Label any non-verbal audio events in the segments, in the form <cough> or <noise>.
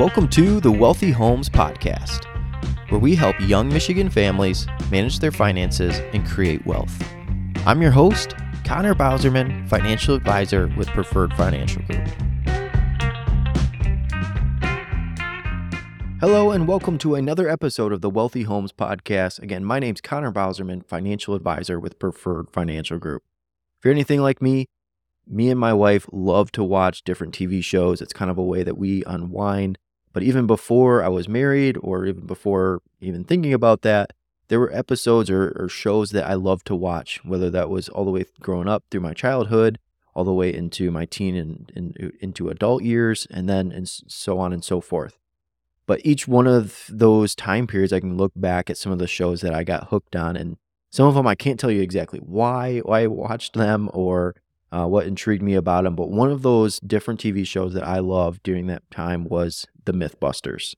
welcome to the Wealthy Homes Podcast, where we help young Michigan families manage their finances and create wealth. I'm your host, Connor Bauserman, financial advisor with Preferred Financial Group. Hello, and welcome to another episode of the Wealthy Homes Podcast. Again, my name's Connor Bauserman, financial advisor with Preferred Financial Group. If you're anything like me, me and my wife love to watch different TV shows. It's kind of a way that we unwind. But even before I was married, or even before even thinking about that, there were episodes or, or shows that I loved to watch, whether that was all the way growing up through my childhood, all the way into my teen and, and uh, into adult years, and then and so on and so forth. But each one of those time periods, I can look back at some of the shows that I got hooked on, and some of them I can't tell you exactly why, why I watched them or uh, what intrigued me about him. But one of those different TV shows that I loved during that time was The Mythbusters.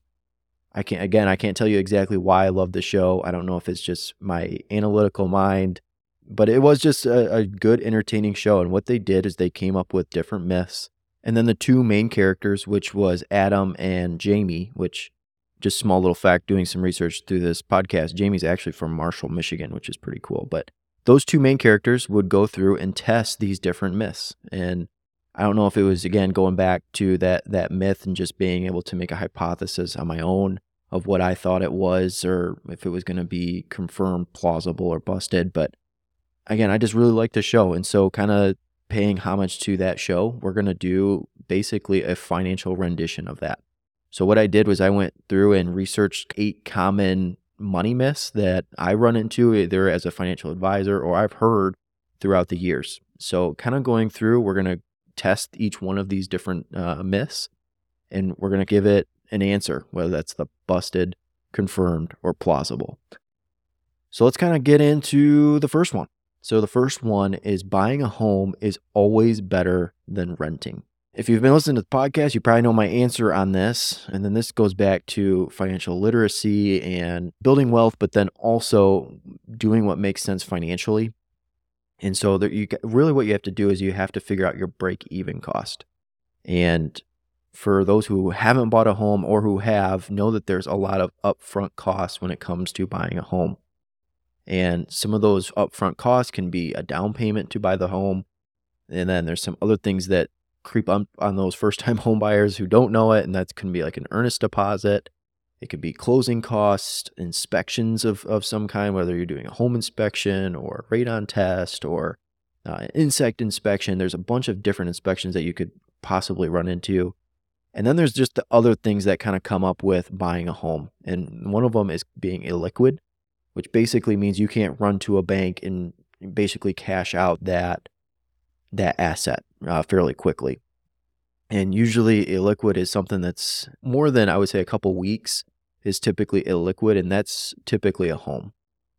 I can't again, I can't tell you exactly why I love the show. I don't know if it's just my analytical mind, but it was just a, a good, entertaining show. And what they did is they came up with different myths. And then the two main characters, which was Adam and Jamie, which just small little fact doing some research through this podcast, Jamie's actually from Marshall, Michigan, which is pretty cool. But those two main characters would go through and test these different myths. And I don't know if it was again going back to that that myth and just being able to make a hypothesis on my own of what I thought it was or if it was going to be confirmed plausible or busted, but again, I just really like the show and so kind of paying homage to that show, we're going to do basically a financial rendition of that. So what I did was I went through and researched eight common money myths that I run into either as a financial advisor or I've heard throughout the years. So, kind of going through, we're going to test each one of these different uh, myths and we're going to give it an answer, whether that's the busted, confirmed, or plausible. So, let's kind of get into the first one. So, the first one is buying a home is always better than renting. If you've been listening to the podcast, you probably know my answer on this. And then this goes back to financial literacy and building wealth, but then also doing what makes sense financially. And so that you really what you have to do is you have to figure out your break even cost. And for those who haven't bought a home or who have, know that there's a lot of upfront costs when it comes to buying a home. And some of those upfront costs can be a down payment to buy the home. And then there's some other things that creep on, on those first time <laughs> home buyers who don't know it. And that can be like an earnest deposit. It could be closing costs, inspections of, of some kind, whether you're doing a home inspection or radon test or uh, insect inspection. There's a bunch of different inspections that you could possibly run into. And then there's just the other things that kind of come up with buying a home. And one of them is being illiquid, which basically means you can't run to a bank and basically cash out that that asset uh, fairly quickly. And usually, illiquid is something that's more than I would say a couple weeks is typically illiquid, and that's typically a home.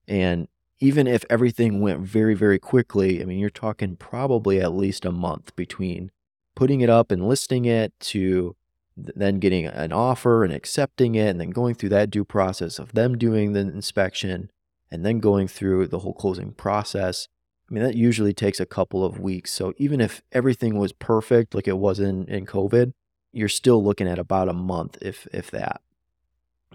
And even if everything went very, very quickly, I mean, you're talking probably at least a month between putting it up and listing it to then getting an offer and accepting it, and then going through that due process of them doing the inspection and then going through the whole closing process. I mean, that usually takes a couple of weeks. So even if everything was perfect, like it was in, in COVID, you're still looking at about a month, if if that.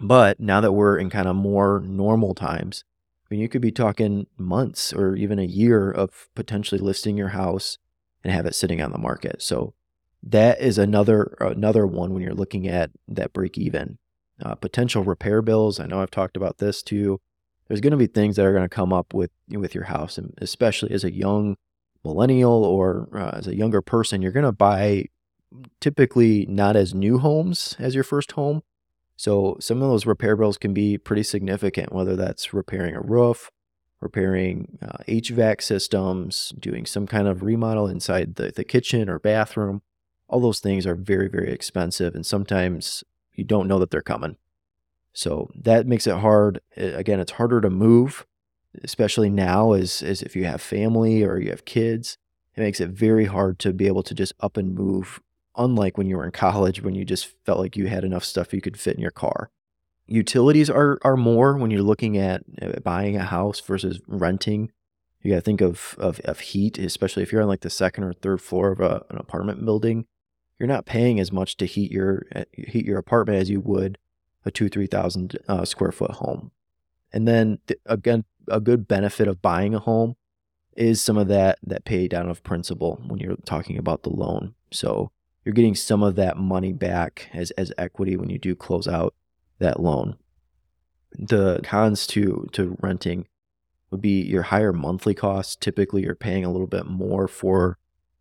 But now that we're in kind of more normal times, I mean, you could be talking months or even a year of potentially listing your house and have it sitting on the market. So that is another another one when you're looking at that break even. Uh, potential repair bills. I know I've talked about this too there's going to be things that are going to come up with with your house, and especially as a young millennial or uh, as a younger person, you're going to buy typically not as new homes as your first home. So some of those repair bills can be pretty significant, whether that's repairing a roof, repairing uh, HVAC systems, doing some kind of remodel inside the, the kitchen or bathroom. All those things are very, very expensive, and sometimes you don't know that they're coming. So that makes it hard. Again, it's harder to move, especially now as, as if you have family or you have kids. It makes it very hard to be able to just up and move, unlike when you were in college when you just felt like you had enough stuff you could fit in your car. Utilities are, are more when you're looking at uh, buying a house versus renting. You got to think of, of, of heat, especially if you're on like the second or third floor of a, an apartment building you're not paying as much to heat your uh, heat your apartment as you would a two three thousand uh, square foot home. And then th- again, a good benefit of buying a home is some of that that pay down of principal when you're talking about the loan. So you're getting some of that money back as as equity when you do close out that loan. The cons to to renting would be your higher monthly costs. Typically, you're paying a little bit more for,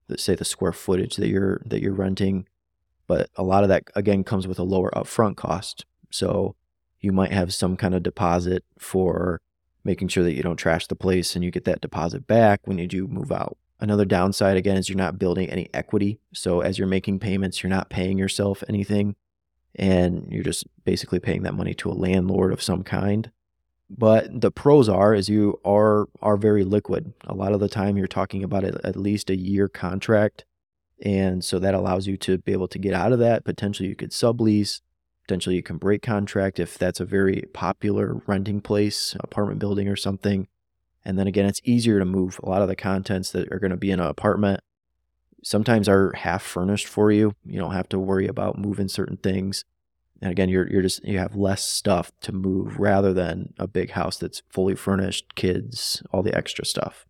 the, say, the square footage that you're that you're renting, but a lot of that again comes with a lower upfront cost. So you might have some kind of deposit for making sure that you don't trash the place and you get that deposit back when you do move out. Another downside again is you're not building any equity. So as you're making payments, you're not paying yourself anything and you're just basically paying that money to a landlord of some kind. But the pros are is you are are very liquid. A lot of the time you're talking about at least a year contract. And so that allows you to be able to get out of that. Potentially you could sublease Potentially, you can break contract if that's a very popular renting place, apartment building, or something. And then again, it's easier to move. A lot of the contents that are going to be in an apartment sometimes are half furnished for you. You don't have to worry about moving certain things. And again, you're you're just you have less stuff to move rather than a big house that's fully furnished, kids, all the extra stuff.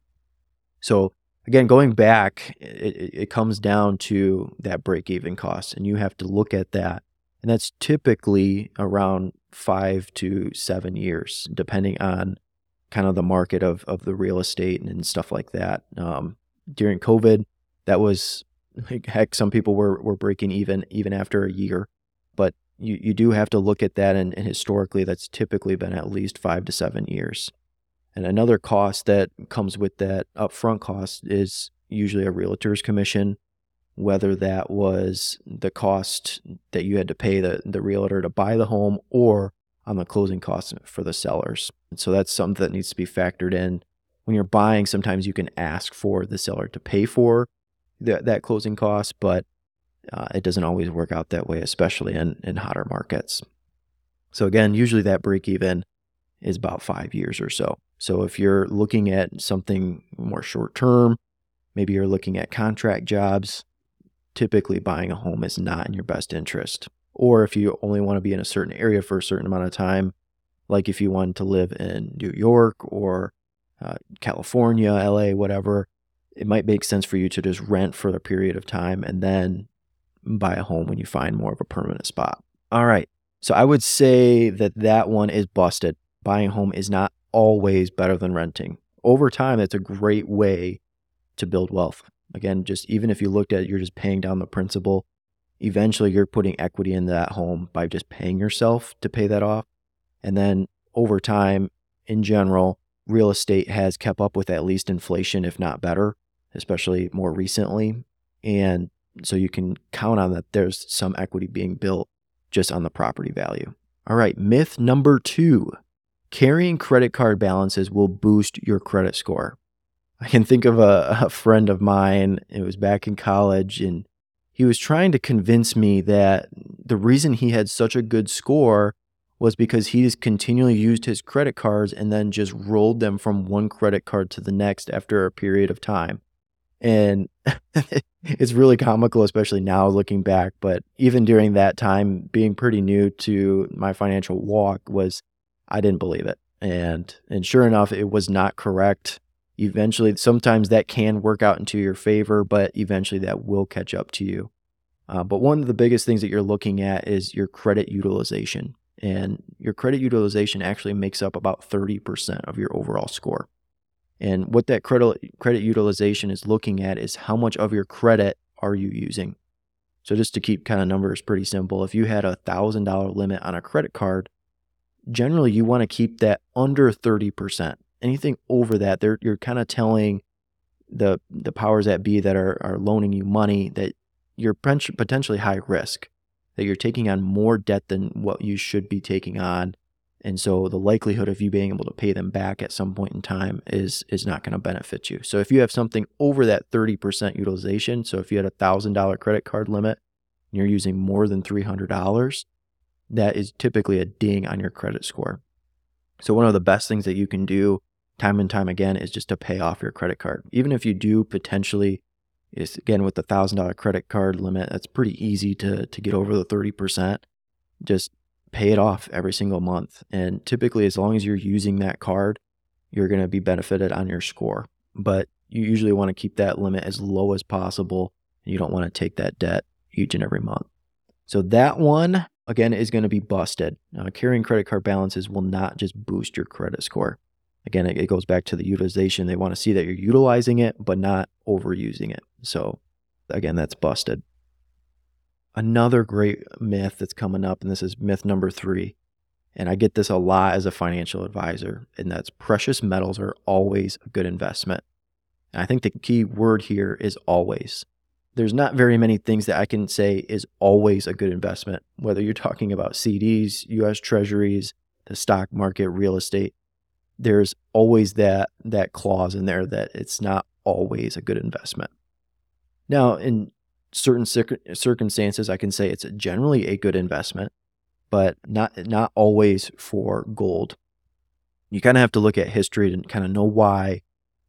So again, going back, it, it comes down to that break even cost, and you have to look at that and that's typically around five to seven years, depending on kind of the market of, of the real estate and, and stuff like that. Um, during COVID, that was <laughs> like, heck, some people were, were breaking even even after a year. But you, you do have to look at that, and, and historically, that's typically been at least five to seven years. And another cost that comes with that upfront cost is usually a realtor's commission whether that was the cost that you had to pay the, the realtor to buy the home or on the closing costs for the sellers. And so that's something that needs to be factored in. When you're buying, sometimes you can ask for the seller to pay for the, that closing cost, but uh, it doesn't always work out that way, especially in, in hotter markets. So, again, usually that break even is about five years or so. So, if you're looking at something more short term, maybe you're looking at contract jobs, typically buying a home is not in your best interest. Or if you only want to be in a certain area for a certain amount of time, like if you want to live in New York or uh, California, LA, whatever, it might make sense for you to just rent for a period of time and then buy a home when you find more of a permanent spot. All right. So I would say that that one is busted. Buying a home is not always better than renting. Over time, it's a great way to build wealth. Again, just even if you looked at it, you're just paying down the principal. Eventually, you're putting equity in that home by just paying yourself to pay that off. And then over time, in general, real estate has kept up with at least inflation, if not better, especially more recently. And so you can count on that there's some equity being built just on the property value. All right, myth number two carrying credit card balances will boost your credit score. I can think of a, a friend of mine, it was back in college, and he was trying to convince me that the reason he had such a good score was because he just continually used his credit cards and then just rolled them from one credit card to the next after a period of time. And <laughs> it's really comical, especially now looking back. But even during that time, being pretty new to my financial walk was, I didn't believe it. And, and sure enough, it was not correct eventually sometimes that can work out into your favor but eventually that will catch up to you. Uh, but one of the biggest things that you're looking at is your credit utilization and your credit utilization actually makes up about 30% of your overall score. And what that credit credit utilization is looking at is how much of your credit are you using? So just to keep kind of numbers pretty simple if you had a thousand dollar limit on a credit card generally you want to keep that under 30% anything over that, they're you're kind of telling the the powers that be that are are loaning you money that you're potentially high risk, that you're taking on more debt than what you should be taking on. And so the likelihood of you being able to pay them back at some point in time is is not going to benefit you. So if you have something over that 30% utilization, so if you had a $1000 credit card limit and you're using more than $300, that is typically a ding on your credit score. So one of the best things that you can do time and time again is just to pay off your credit card. Even if you do potentially is again with the thousand dollar credit card limit, that's pretty easy to to get over the 30%. Just pay it off every single month. And typically as long as you're using that card, you're going to be benefited on your score. But you usually want to keep that limit as low as possible. You don't want to take that debt each and every month. So that one again is going to be busted. Carrying credit card balances will not just boost your credit score. Again, it, goes back to the utilization. They want to see that you're utilizing it, but not overusing it. So, again, that's busted. Another great myth that's coming up, and this is myth number three, and I get this a lot as a financial advisor, and that's precious metals are always a good investment. And I think the key word here is always there's not very many things that I can say is always a good investment, whether you're talking about CDs, US treasuries, the stock market, real estate. There's always that that clause in there that it's not always a good investment. Now, in certain circumstances, I can say it's generally a good investment, but not not always for gold. You kind of have to look at history and kind of know why,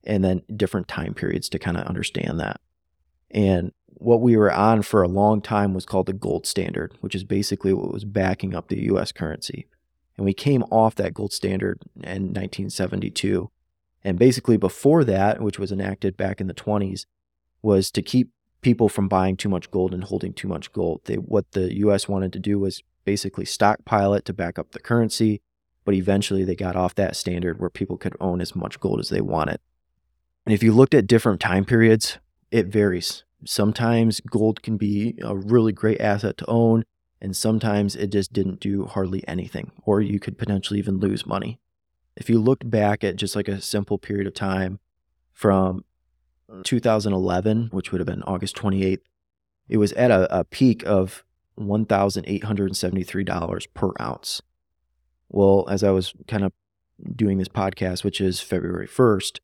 and then different time periods to kind of understand that. And what we were on for a long time was called the gold standard, which is basically what was backing up the US currency. And we came off that gold standard in 1972. And basically, before that, which was enacted back in the 20s, was to keep people from buying too much gold and holding too much gold. They, what the US wanted to do was basically stockpile it to back up the currency. But eventually, they got off that standard where people could own as much gold as they wanted. And if you looked at different time periods, it varies. Sometimes gold can be a really great asset to own, and sometimes it just didn't do hardly anything, or you could potentially even lose money. If you looked back at just like a simple period of time from 2011, which would have been August 28th, it was at a, a peak of $1,873 per ounce. Well, as I was kind of doing this podcast, which is February 1st,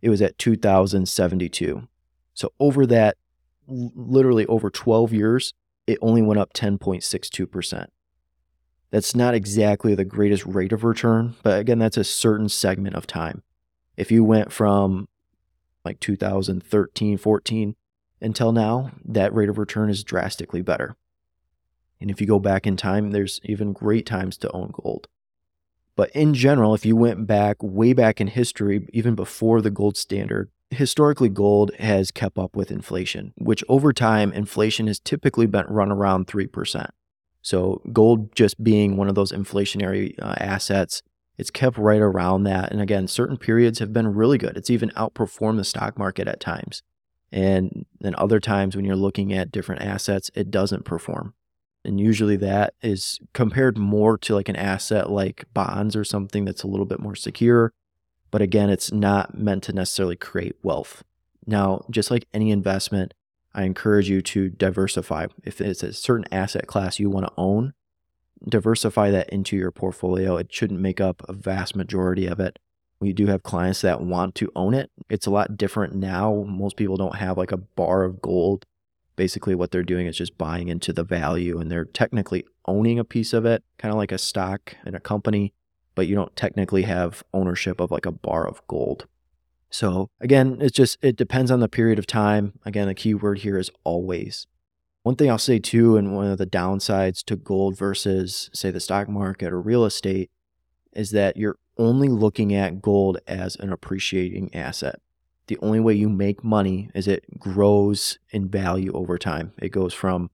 it was at 2072. So over that, literally over 12 years, it only went up 10.62%. That's not exactly the greatest rate of return, but again, that's a certain segment of time. If you went from like 2013, 14 until now, that rate of return is drastically better. And if you go back in time, there's even great times to own gold. But in general, if you went back way back in history, even before the gold standard, historically gold has kept up with inflation, which over time, inflation has typically been run around 3%. So gold just being one of those inflationary uh, assets, it's kept right around that. And again, certain periods have been really good. It's even outperformed the stock market at times. And then other times when you're looking at different assets, it doesn't perform. And usually that is compared more to like an asset like bonds or something that's a little bit more secure but again, it's not meant to necessarily create wealth. Now, just like any investment, I encourage you to diversify. If it's a certain asset class you want to own, diversify that into your portfolio. It shouldn't make up a vast majority of it. We do have clients that want to own it. It's a lot different now. Most people don't have like a bar of gold. Basically, what they're doing is just buying into the value and they're technically owning a piece of it, kind of like a stock in a company but you don't technically have ownership of like a bar of gold. So again, it's just, it depends on the period of time. Again, the key word here is always. One thing I'll say too, and one of the downsides to gold versus, say, the stock market or real estate, is that you're only looking at gold as an appreciating asset. The only way you make money is it grows in value over time. It goes from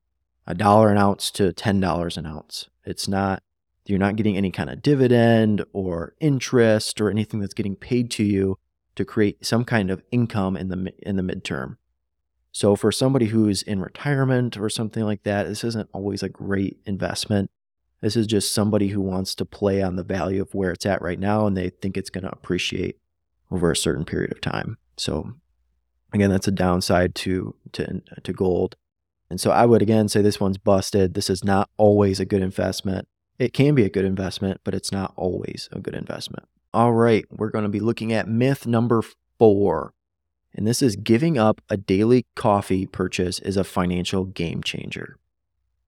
a dollar an ounce to $10 an ounce. It's not you're not getting any kind of dividend or interest or anything that's getting paid to you to create some kind of income in the in the midterm. So for somebody who's in retirement or something like that, this isn't always a great investment. This is just somebody who wants to play on the value of where it's at right now and they think it's going to appreciate over a certain period of time. So again, that's a downside to to to gold. And so I would again say this one's busted. This is not always a good investment. It can be a good investment, but it's not always a good investment. All right, we're going to be looking at myth number four. And this is giving up a daily coffee purchase is a financial game changer.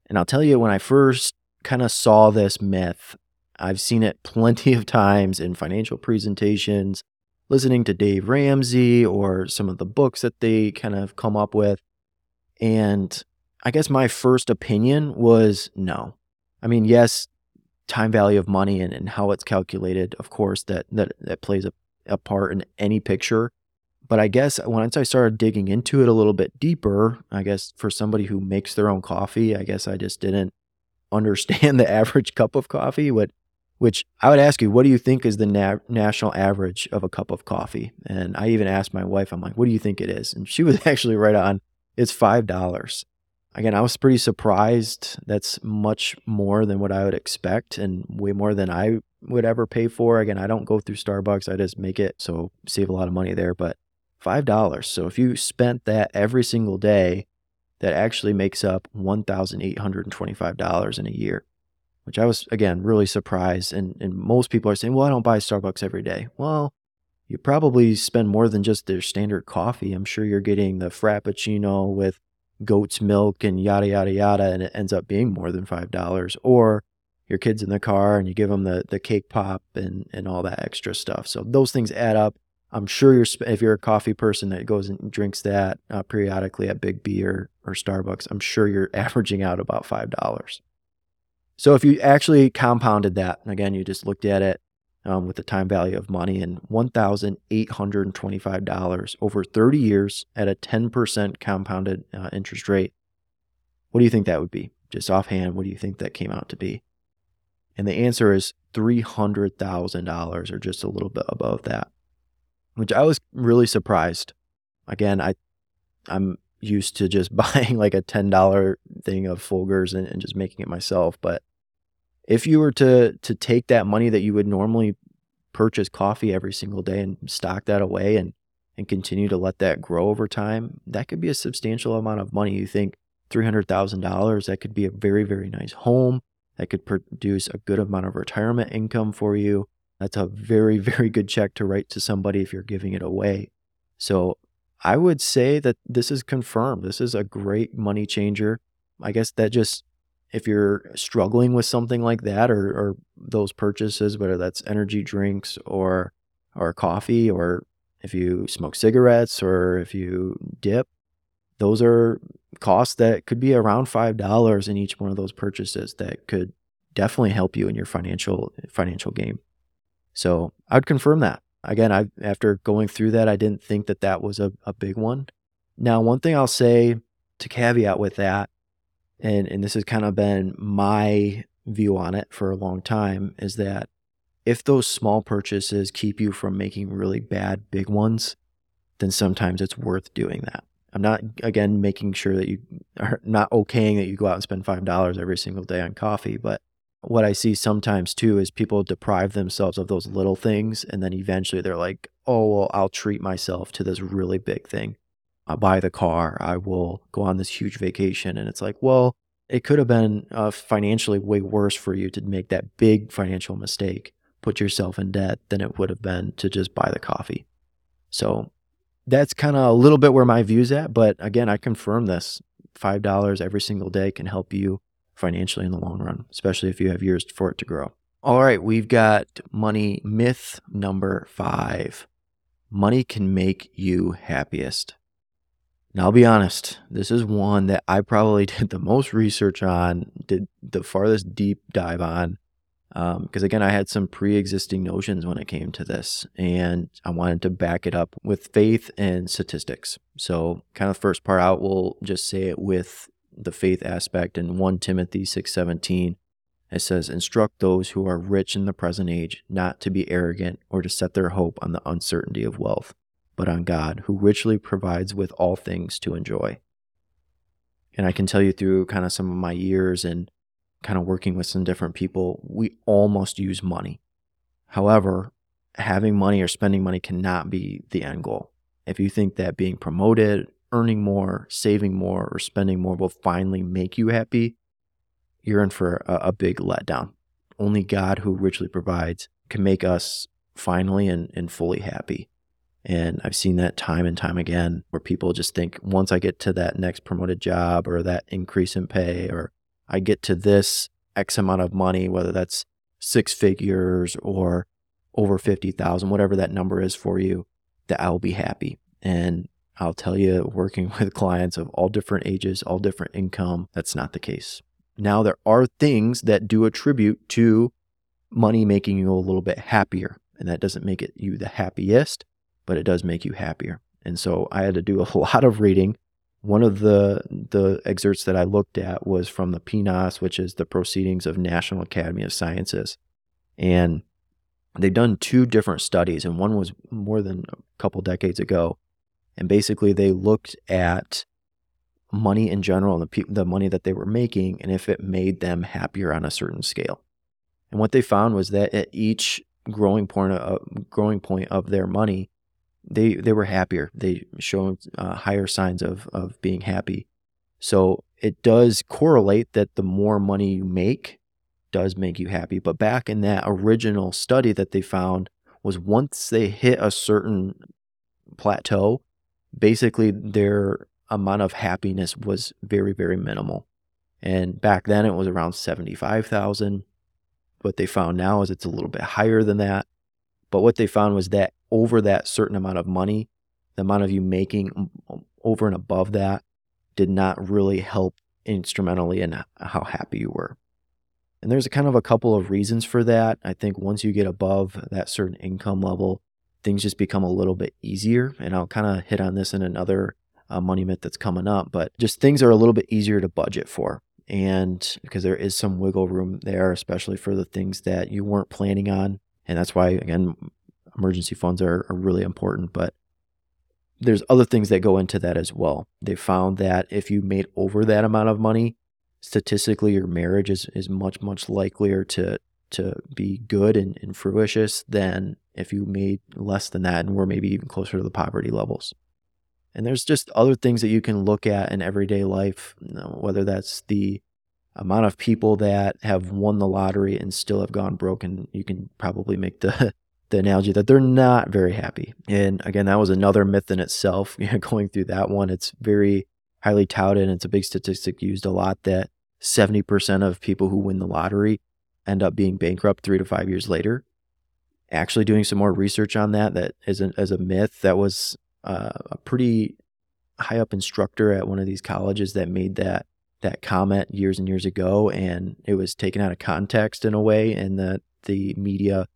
And I'll tell you, when I first kind of saw this myth, I've seen it <laughs> plenty of times in financial presentations, listening to Dave Ramsey or some of the books that they kind of come up with. And I guess my first opinion was no. I mean, yes, time value of money and, and how it's calculated, of course, that that, that plays a, a part in any picture. But I guess once I started digging into it a little bit deeper, I guess for somebody who makes their own coffee, I guess I just didn't <laughs> understand the average cup of coffee. What, which I would ask you, what do you think is the na- national average of a cup of coffee? And I even asked my wife, I'm like, what do you think it is? And she was <laughs> actually right on. It's five dollars. Again, I was pretty surprised. That's much more than what I would expect, and way more than I would ever pay for. Again, I don't go through Starbucks. I just make it, so save a lot of money there. But $5. So if you spent that every single day, that actually makes up $1,825 in a year, which I was, again, really surprised. And, and most people are saying, well, I don't buy Starbucks every day. Well, you probably spend more than just their standard coffee. I'm sure you're getting the Frappuccino with goat's milk and yada, yada, yada, and it ends up being more than $5. Or your kids in the car and you give them the, the cake pop and, and all that extra stuff. So those things add up. I'm sure you're if you're a coffee person that goes and drinks that uh, periodically at Biggby or, or Starbucks, I'm sure you're <laughs> averaging out about five dollars. So if you actually compounded that, again, you just looked at it um, with the time value of money and $1,825 over 30 years at a 10% compounded uh, interest rate. What do you think that would be? Just offhand, what do you think that came out to be? And the answer is $300,000 or just a little bit above that which I was really surprised. Again, I I'm used to just <laughs> buying like a ten dollar thing of Folgers and, and just making it myself. But if you were to to take that money that you would normally purchase coffee every single day and stock that away and and continue to let that grow over time, that could be a substantial amount of money. You think three hundred thousand dollars, that could be a very, very nice home. That could produce a good amount of retirement income for you. That's a very, <laughs> very good check to write to somebody if you're giving it away. So I would say that this is confirmed. This is a great money changer. I guess that just, if you're struggling with something like that or, or those purchases, whether that's energy drinks or, or coffee, or if you smoke cigarettes or if you dip, those are costs that could be around $5 in each one of those purchases that could definitely help you in your financial financial game. So I'd confirm that. Again, I after going through that, I didn't think that that was a, a big one. Now, one thing I'll say to caveat with that, and and this has kind of been my view on it for a long time, is that if those small purchases keep you from making really bad big ones, then sometimes it's worth doing that. I'm not again making sure that you <laughs> are not okaying that you go out and spend five dollars every single day on coffee, but what I see sometimes too is people deprive themselves of those little things. And then eventually they're like, oh, well, I'll treat myself to this really big thing. I'll buy the car. I will go on this huge vacation. And it's like, well, it could have been uh, financially way worse for you to make that big financial mistake, put yourself in debt, than it would have been to just buy the coffee. So that's kind of a little bit where my view's at. But again, I confirm this $5 every single day can help you financially in the long run, especially if you have years for it to grow. All right, we've got money myth number five money can make you happiest. Now, I'll be honest, this is one that I probably <laughs> did the most research on, did the farthest deep dive on. Because um, again, I had some pre existing notions when it came to this, and I wanted to back it up with faith and statistics. So, kind of the first part out, we'll just say it with the faith aspect in 1 Timothy 6:17 it says instruct those who are rich in the present age not to be arrogant or to set their hope on the uncertainty of wealth but on God who richly provides with all things to enjoy and I can tell you through kind of some of my years and kind of working with some different people we almost use money however having money or spending money cannot be the end goal if you think that being promoted earning more, saving more, or spending more will finally make you happy, you're in for a, a big letdown. Only God, who richly provides, can make us finally and, and fully happy. And I've seen that time and time again where people just think once I get to that next promoted job or that increase in pay or I get to this X amount of money, whether that's six figures or over 50,000, whatever that number is for you, that I'll be happy. And I'll tell you, <laughs> working with clients of all different ages, all different income, that's not the case. Now, there are things that do attribute to money making you a little bit happier. And that doesn't make it you the happiest, but it does make you happier. And so I had to do a <laughs> lot of reading. One of the the excerpts that I looked at was from the PNAS, which is the Proceedings of National Academy of Sciences. And they've done two different studies, and one was more than a couple decades ago. And basically, they looked at money in general and the, pe- the money that they were making and if it made them happier on a certain scale. And what they found was that at each growing point of, growing point of their money, they they were happier. They showed uh, higher signs of of being happy. So it does correlate that the more money you make does make you happy. But back in that original study that they found was once they hit a certain plateau, basically their amount of happiness was very very minimal. And back then it was around 75,000. What they found now is it's a little bit higher than that. But what they found was that over that certain amount of money, the amount of you making over and above that did not really help instrumentally in how happy you were. And there's a kind of a couple of reasons for that. I think once you get above that certain income level, things just become a little bit easier. And I'll kind of hit on this in another uh, money myth that's coming up, but just things are a little bit easier to budget for. And because there is some wiggle room there, especially for the things that you weren't planning on. And that's why, again, emergency funds are, are really important, but there's other things that go into that as well. They found that if you made over that amount of money, statistically your marriage is, is much, much likelier to to be good and, and fruitious than if you made less than that and were maybe even closer to the poverty levels. And there's just other things that you can look at in everyday life, you know, whether that's the amount of people that have won the lottery and still have gone broke. And you can probably make the <laughs> the analogy that they're not very happy. And again, that was another myth in itself. <laughs> Going through that one, it's very highly touted and it's a big statistic used a lot that 70% of people who win the lottery end up being bankrupt three to five years later. Actually, doing some more research on that, that as a, as a myth, that was uh, a pretty high up instructor at one of these colleges that made that that comment years and years ago, and it was taken out of context in a way, and that the media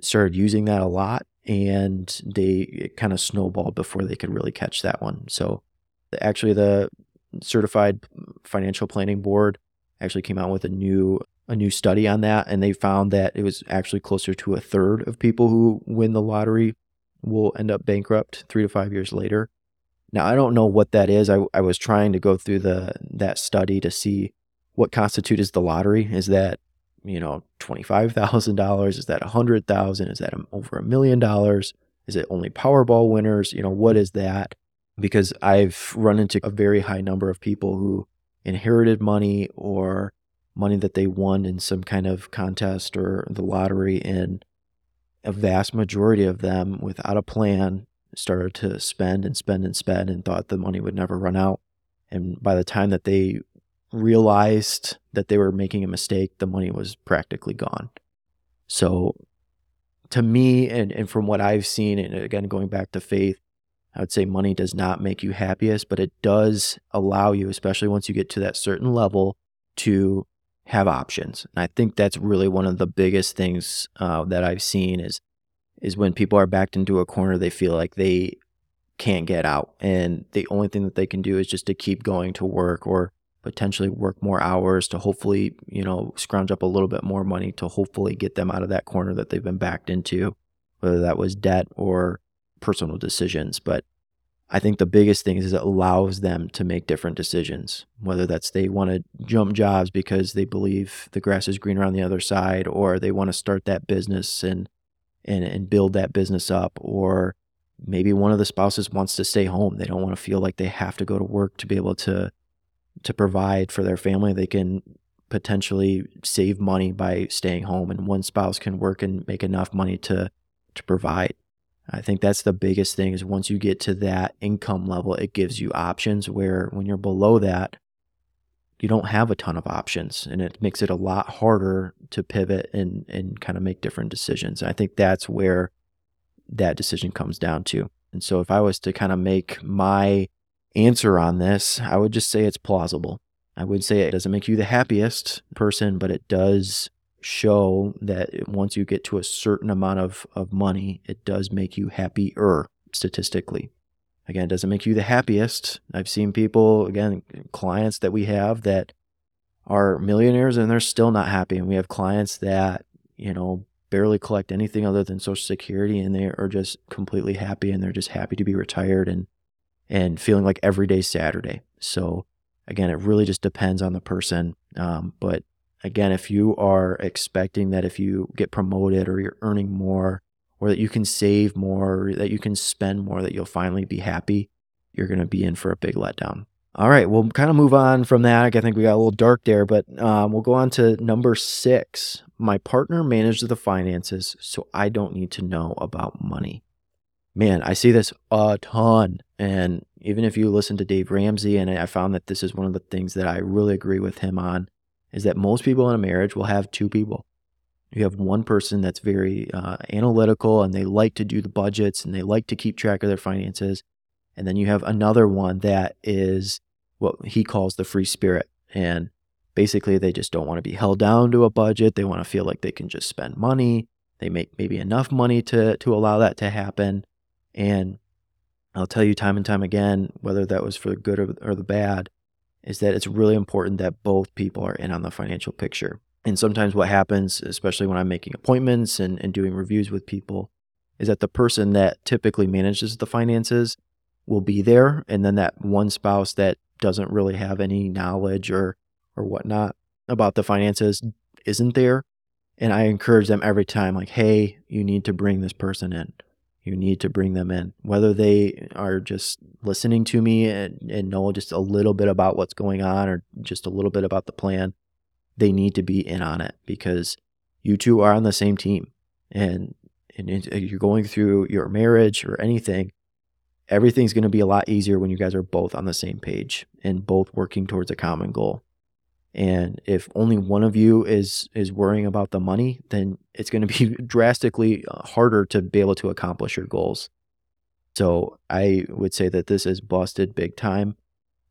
started using that a lot and they kind of snowballed before they could really catch that one. So actually the certified financial planning board actually came out with a new a new study on that and they found that it was actually closer to a third of people who win the lottery will end up bankrupt 3 to 5 years later. Now I don't know what that is. I I was trying to go through the that study to see what constitutes the lottery. Is that you know, $25,000? Is that a 100,000? Is that over a million dollars? Is it only Powerball winners? You know, what is that? Because I've run into a very high number of people who inherited money or money that they won in some kind of contest or the lottery and a vast majority of them without a plan started to spend and spend and spend and thought the money would never run out and by the time that they realized that they were making a mistake, the money was practically gone. So, to me, and, and from what I've seen, and again, going back to faith, I would say money does not make you happiest, but it does allow you, especially once you get to that certain level, to have options. And I think that's really one of the biggest things uh, that I've seen is is when people are backed into a corner, they feel like they can't get out, and the only thing that they can do is just to keep going to work or potentially work more hours to hopefully, you know, scrounge up a little bit more money to hopefully get them out of that corner that they've been backed into, whether that was debt or personal decisions. But I think the biggest thing is it allows them to make different decisions, whether that's they want to jump jobs because they believe the grass is greener on the other side, or they want to start that business and and and build that business up, or maybe one of the spouses wants to stay home. They don't want to feel like they have to go to work to be able to to provide for their family. They can potentially save money by staying home, and one spouse can work and make enough money to to provide. I think that's the biggest thing is once you get to that income level, it gives you options where when you're below that, you don't have a ton of options and it makes it a lot harder to pivot and and kind of make different decisions. I think that's where that decision comes down to. And so if I was to kind of make my answer on this, I would just say it's plausible. I would say it doesn't make you the happiest person, but it does show that once you get to a certain amount of, of money, it does make you happier statistically. Again, it doesn't make you the happiest. I've seen people, again, clients that we have that are millionaires and they're still not happy. And we have clients that, you know, barely collect anything other than social security and they are just completely happy and they're just happy to be retired and and feeling like every day Saturday. So again, it really just depends on the person. Um, but again, if you are expecting that if you get promoted or you're earning more or that you can save more, or that you can spend more, that you'll finally be happy, you're going to be in for a big letdown. All right, we'll kind of move on from that. I think we got a little dark there, but um, we'll go on to number six. My partner manages the finances, so I don't need to know about money. Man, I see this a ton. And even if you listen to Dave Ramsey, and I found that this is one of the things that I really agree with him on, is that most people in a marriage will have two people you have one person that's very uh, analytical and they like to do the budgets and they like to keep track of their finances. And then you have another one that is what he calls the free spirit. And basically, they just don't want to be held down to a budget. They want to feel like they can just spend money. They make maybe enough money to, to allow that to happen. And I'll tell you time and time again, whether that was for the good or, or the bad, is that it's really important that both people are in on the financial picture. And sometimes what happens, especially when I'm making appointments and, and doing reviews with people, is that the person that typically manages the finances will be there. And then that one spouse that doesn't really have any knowledge or or whatnot about the finances isn't there. And I encourage them every time, like, hey, you need to bring this person in. You need to bring them in. Whether they are just listening to me and, and know just a little bit about what's going on or just a little bit about the plan, they need to be in on it because you two are on the same team and and uh, you're going through your marriage or anything everything's going to be a lot easier when you guys are both on the same page and both working towards a common goal and if only one of you is is worrying about the money then it's going to be <laughs> drastically uh, harder to be able to accomplish your goals so i would say that this is busted big time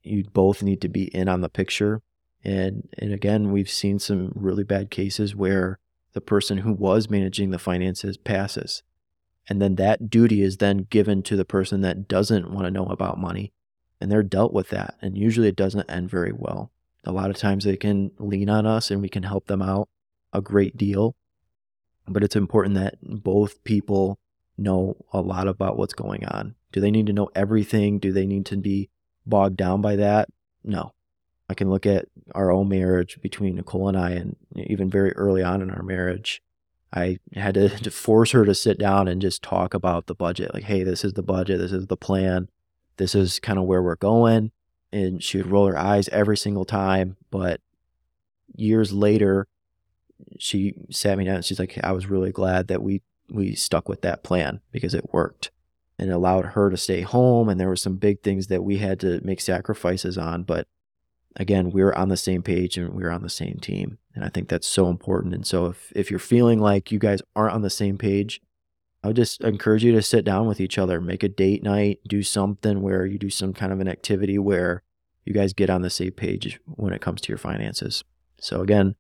you both need to be in on the picture and and again, we've seen some really bad cases where the person who was managing the finances passes. And then that duty is then given to the person that doesn't want to know about money. And they're dealt with that. And usually it doesn't end very well. A lot of times they can lean on us and we can help them out a great deal. But it's important that both people know a lot about what's going on. Do they need to know everything? Do they need to be bogged down by that? No. I can look at our own marriage between Nicole and I, and even very early on in our marriage, I had to, to, force her to sit down and just talk about the budget. Like, hey, this is the budget, this is the plan, this is kind of where we're going. And she would roll her eyes every single time. But years later, she sat me down and she's like, I was really glad that we we stuck with that plan because it worked and it allowed her to stay home. And there were some big things that we had to make sacrifices on, but again, we were on the same page and we were on the same team. And I think that's so important. And so if, if you're feeling like you guys aren't on the same page, I would just encourage you to sit down with each other, make a date night, do something where you do some kind of an activity where you guys get on the same page when it comes to your finances. So again,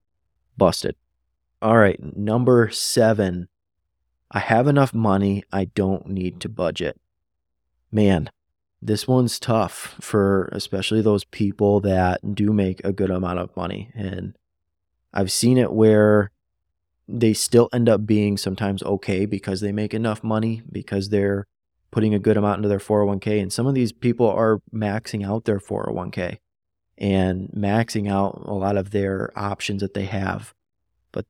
busted. All right, number seven. I have enough money. I don't need to budget. Man, this one's tough for especially those people that do make a good amount of money. And I've seen it where they still end up being sometimes okay because they make enough money, because they're putting a good amount into their 401k. And some of these people are maxing out their 401k and maxing out a lot of their options that they have. But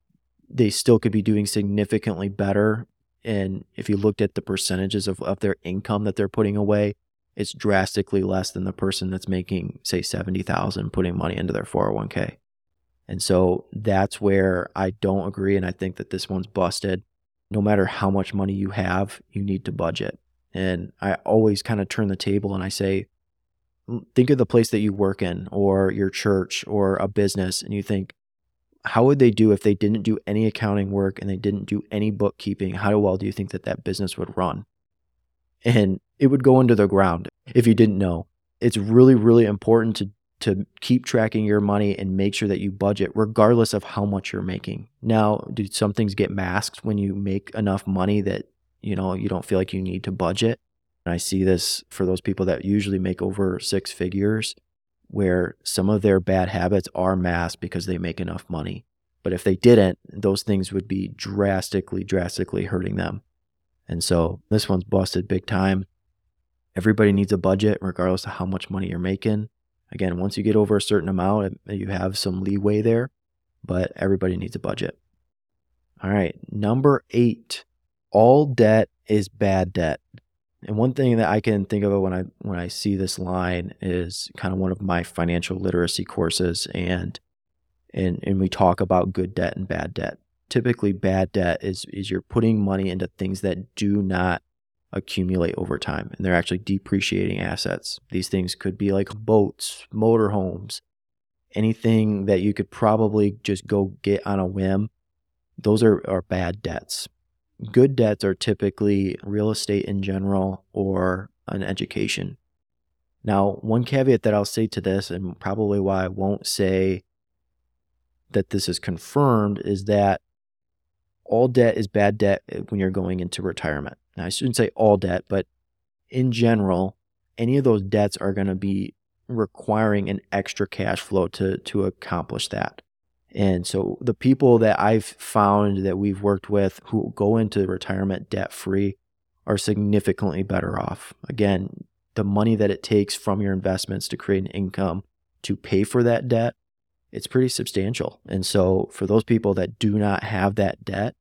they still could be doing significantly better. And if you looked at the percentages of, of their income that they're putting away, it's drastically less than the person that's making say 70,000 putting money into their 401k. And so that's where I don't agree and I think that this one's busted. No matter how much money you have, you need to budget. And I always kind of turn the table and I say think of the place that you work in or your church or a business and you think how would they do if they didn't do any accounting work and they didn't do any bookkeeping? How well do you think that that business would run? And it would go into the ground if you didn't know. It's really really important to to keep tracking your money and make sure that you budget regardless of how much you're making. Now do some things get masked when you make enough money that you know you don't feel like you need to budget and I see this for those people that usually make over six figures, where some of their bad habits are masked because they make enough money. But if they didn't, those things would be drastically, drastically hurting them. And so this one's busted big time. Everybody needs a budget, regardless of how much money you're making. Again, once you get over a certain amount, you have some leeway there, but everybody needs a budget. All right, number eight all debt is bad debt. And one thing that I can think of when I when I see this line is kind of one of my financial literacy courses and and and we talk about good debt and bad debt. Typically bad debt is is you're putting money into things that do not accumulate over time and they're actually depreciating assets. These things could be like boats, motorhomes, anything that you could probably just go get on a whim. Those are, are bad debts good debts are typically real estate in general or an education. Now, one caveat that I'll say to this, and probably why I won't say that this is confirmed, is that all debt is bad debt when you're going into retirement. Now, I shouldn't say all debt, but in general, any of those debts are going to be requiring an extra cash flow to, to accomplish that. And so the people that I've found that we've worked with who go into retirement debt free are significantly better off. Again, the money that it takes from your investments to create an income to pay for that debt, it's pretty substantial. And so for those people that do not have that debt,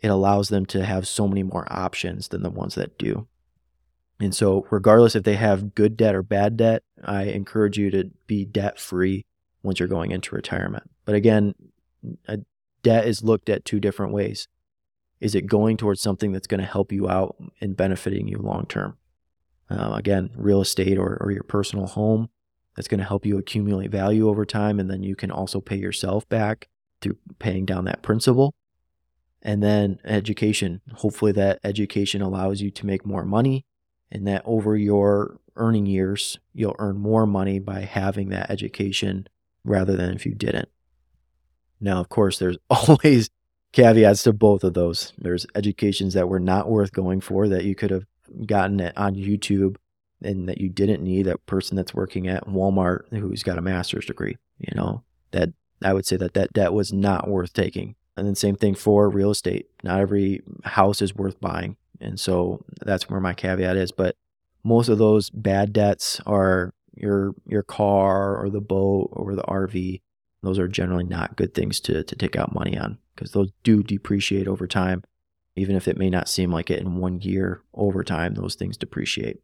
it allows them to have so many more options than the ones that do. And so, regardless if they have good debt or bad debt, I encourage you to be debt free once you're going into retirement. But again, debt is looked at two different ways. Is it going towards something that's going to help you out and benefiting you long term? Uh, again, real estate or, or your personal home that's going to help you accumulate value over time. And then you can also pay yourself back through paying down that principal. And then education. Hopefully, that education allows you to make more money and that over your earning years, you'll earn more money by having that education rather than if you didn't. Now, of course, there's <laughs> always caveats to both of those. There's educations that were not worth going for that you could have gotten it on YouTube and that you didn't need. That person that's working at Walmart who's got a master's degree, you know, that I would say that that debt was not worth taking. And then same thing for real estate. Not every house is worth buying. And so that's where my caveat is. But most of those bad debts are your your car or the boat or the RV those are generally not good things to, to take out money on because those do depreciate over time. Even if it may not seem like it in one year, over time, those things depreciate.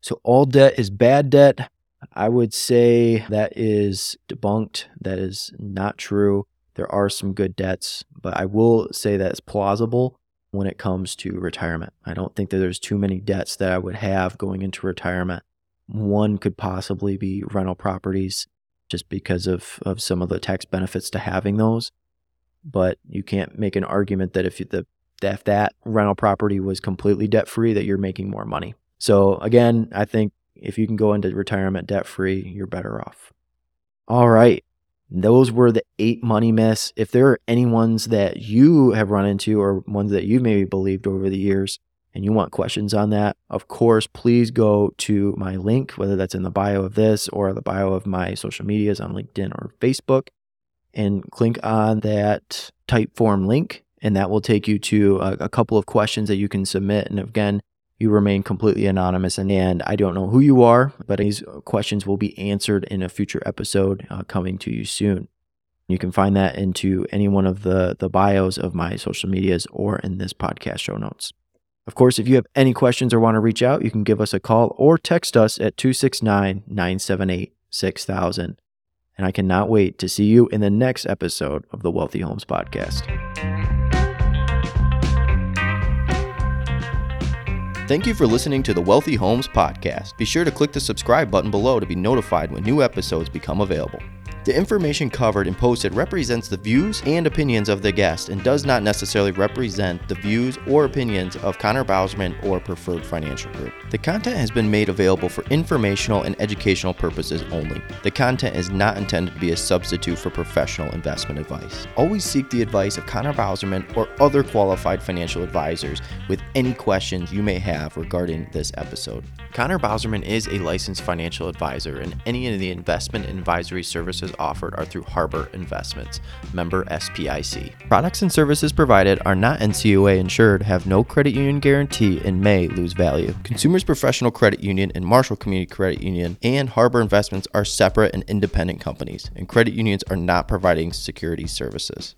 So, all debt is bad debt. I would say that is debunked. That is not true. There are some good debts, but I will say that it's plausible when it comes to retirement. I don't think that there's too many debts that I would have going into retirement. One could possibly be rental properties just because of, of some of the tax benefits to having those. But you can't make an argument that if the if that rental property was completely debt free, that you're making more money. So again, I think if you can go into retirement debt free, you're better off. All right. Those were the eight money myths. If there are any ones that you have run into or ones that you've maybe believed over the years, and you want questions on that, of course, please go to my link, whether that's in the bio of this or the bio of my social medias on LinkedIn or Facebook, and click on that Typeform link. And that will take you to a, a couple of questions that you can submit. And again, you remain completely anonymous and, and I don't know who you are, but these questions will be answered in a future episode uh, coming to you soon. You can find that into any one of the, the bios of my social medias or in this podcast show notes. Of course, if you have any questions or want to reach out, you can give us a call or text us at 269 978 6000. And I cannot wait to see you in the next episode of the Wealthy Homes Podcast. Thank you for listening to the Wealthy Homes Podcast. Be sure to click the subscribe button below to be notified when new episodes become available. The information covered and posted represents the views and opinions of the guest and does not necessarily represent the views or opinions of Connor Bauserman or Preferred Financial Group. The content has been made available for informational and educational purposes only. The content is not intended to be a substitute for professional investment advice. Always seek the advice of Connor Bauserman or other qualified financial advisors with any questions you may have regarding this episode. Connor Bauserman is a licensed financial advisor, and any of the investment advisory services offered are through Harbour Investments, member SIPC. Products and services provided are not NCUA insured, have no credit union guarantee, and may lose value. Consumers Professional Credit Union and Marshall Community Credit Union and Harbour Investments are separate and independent companies, and credit unions are not providing security services.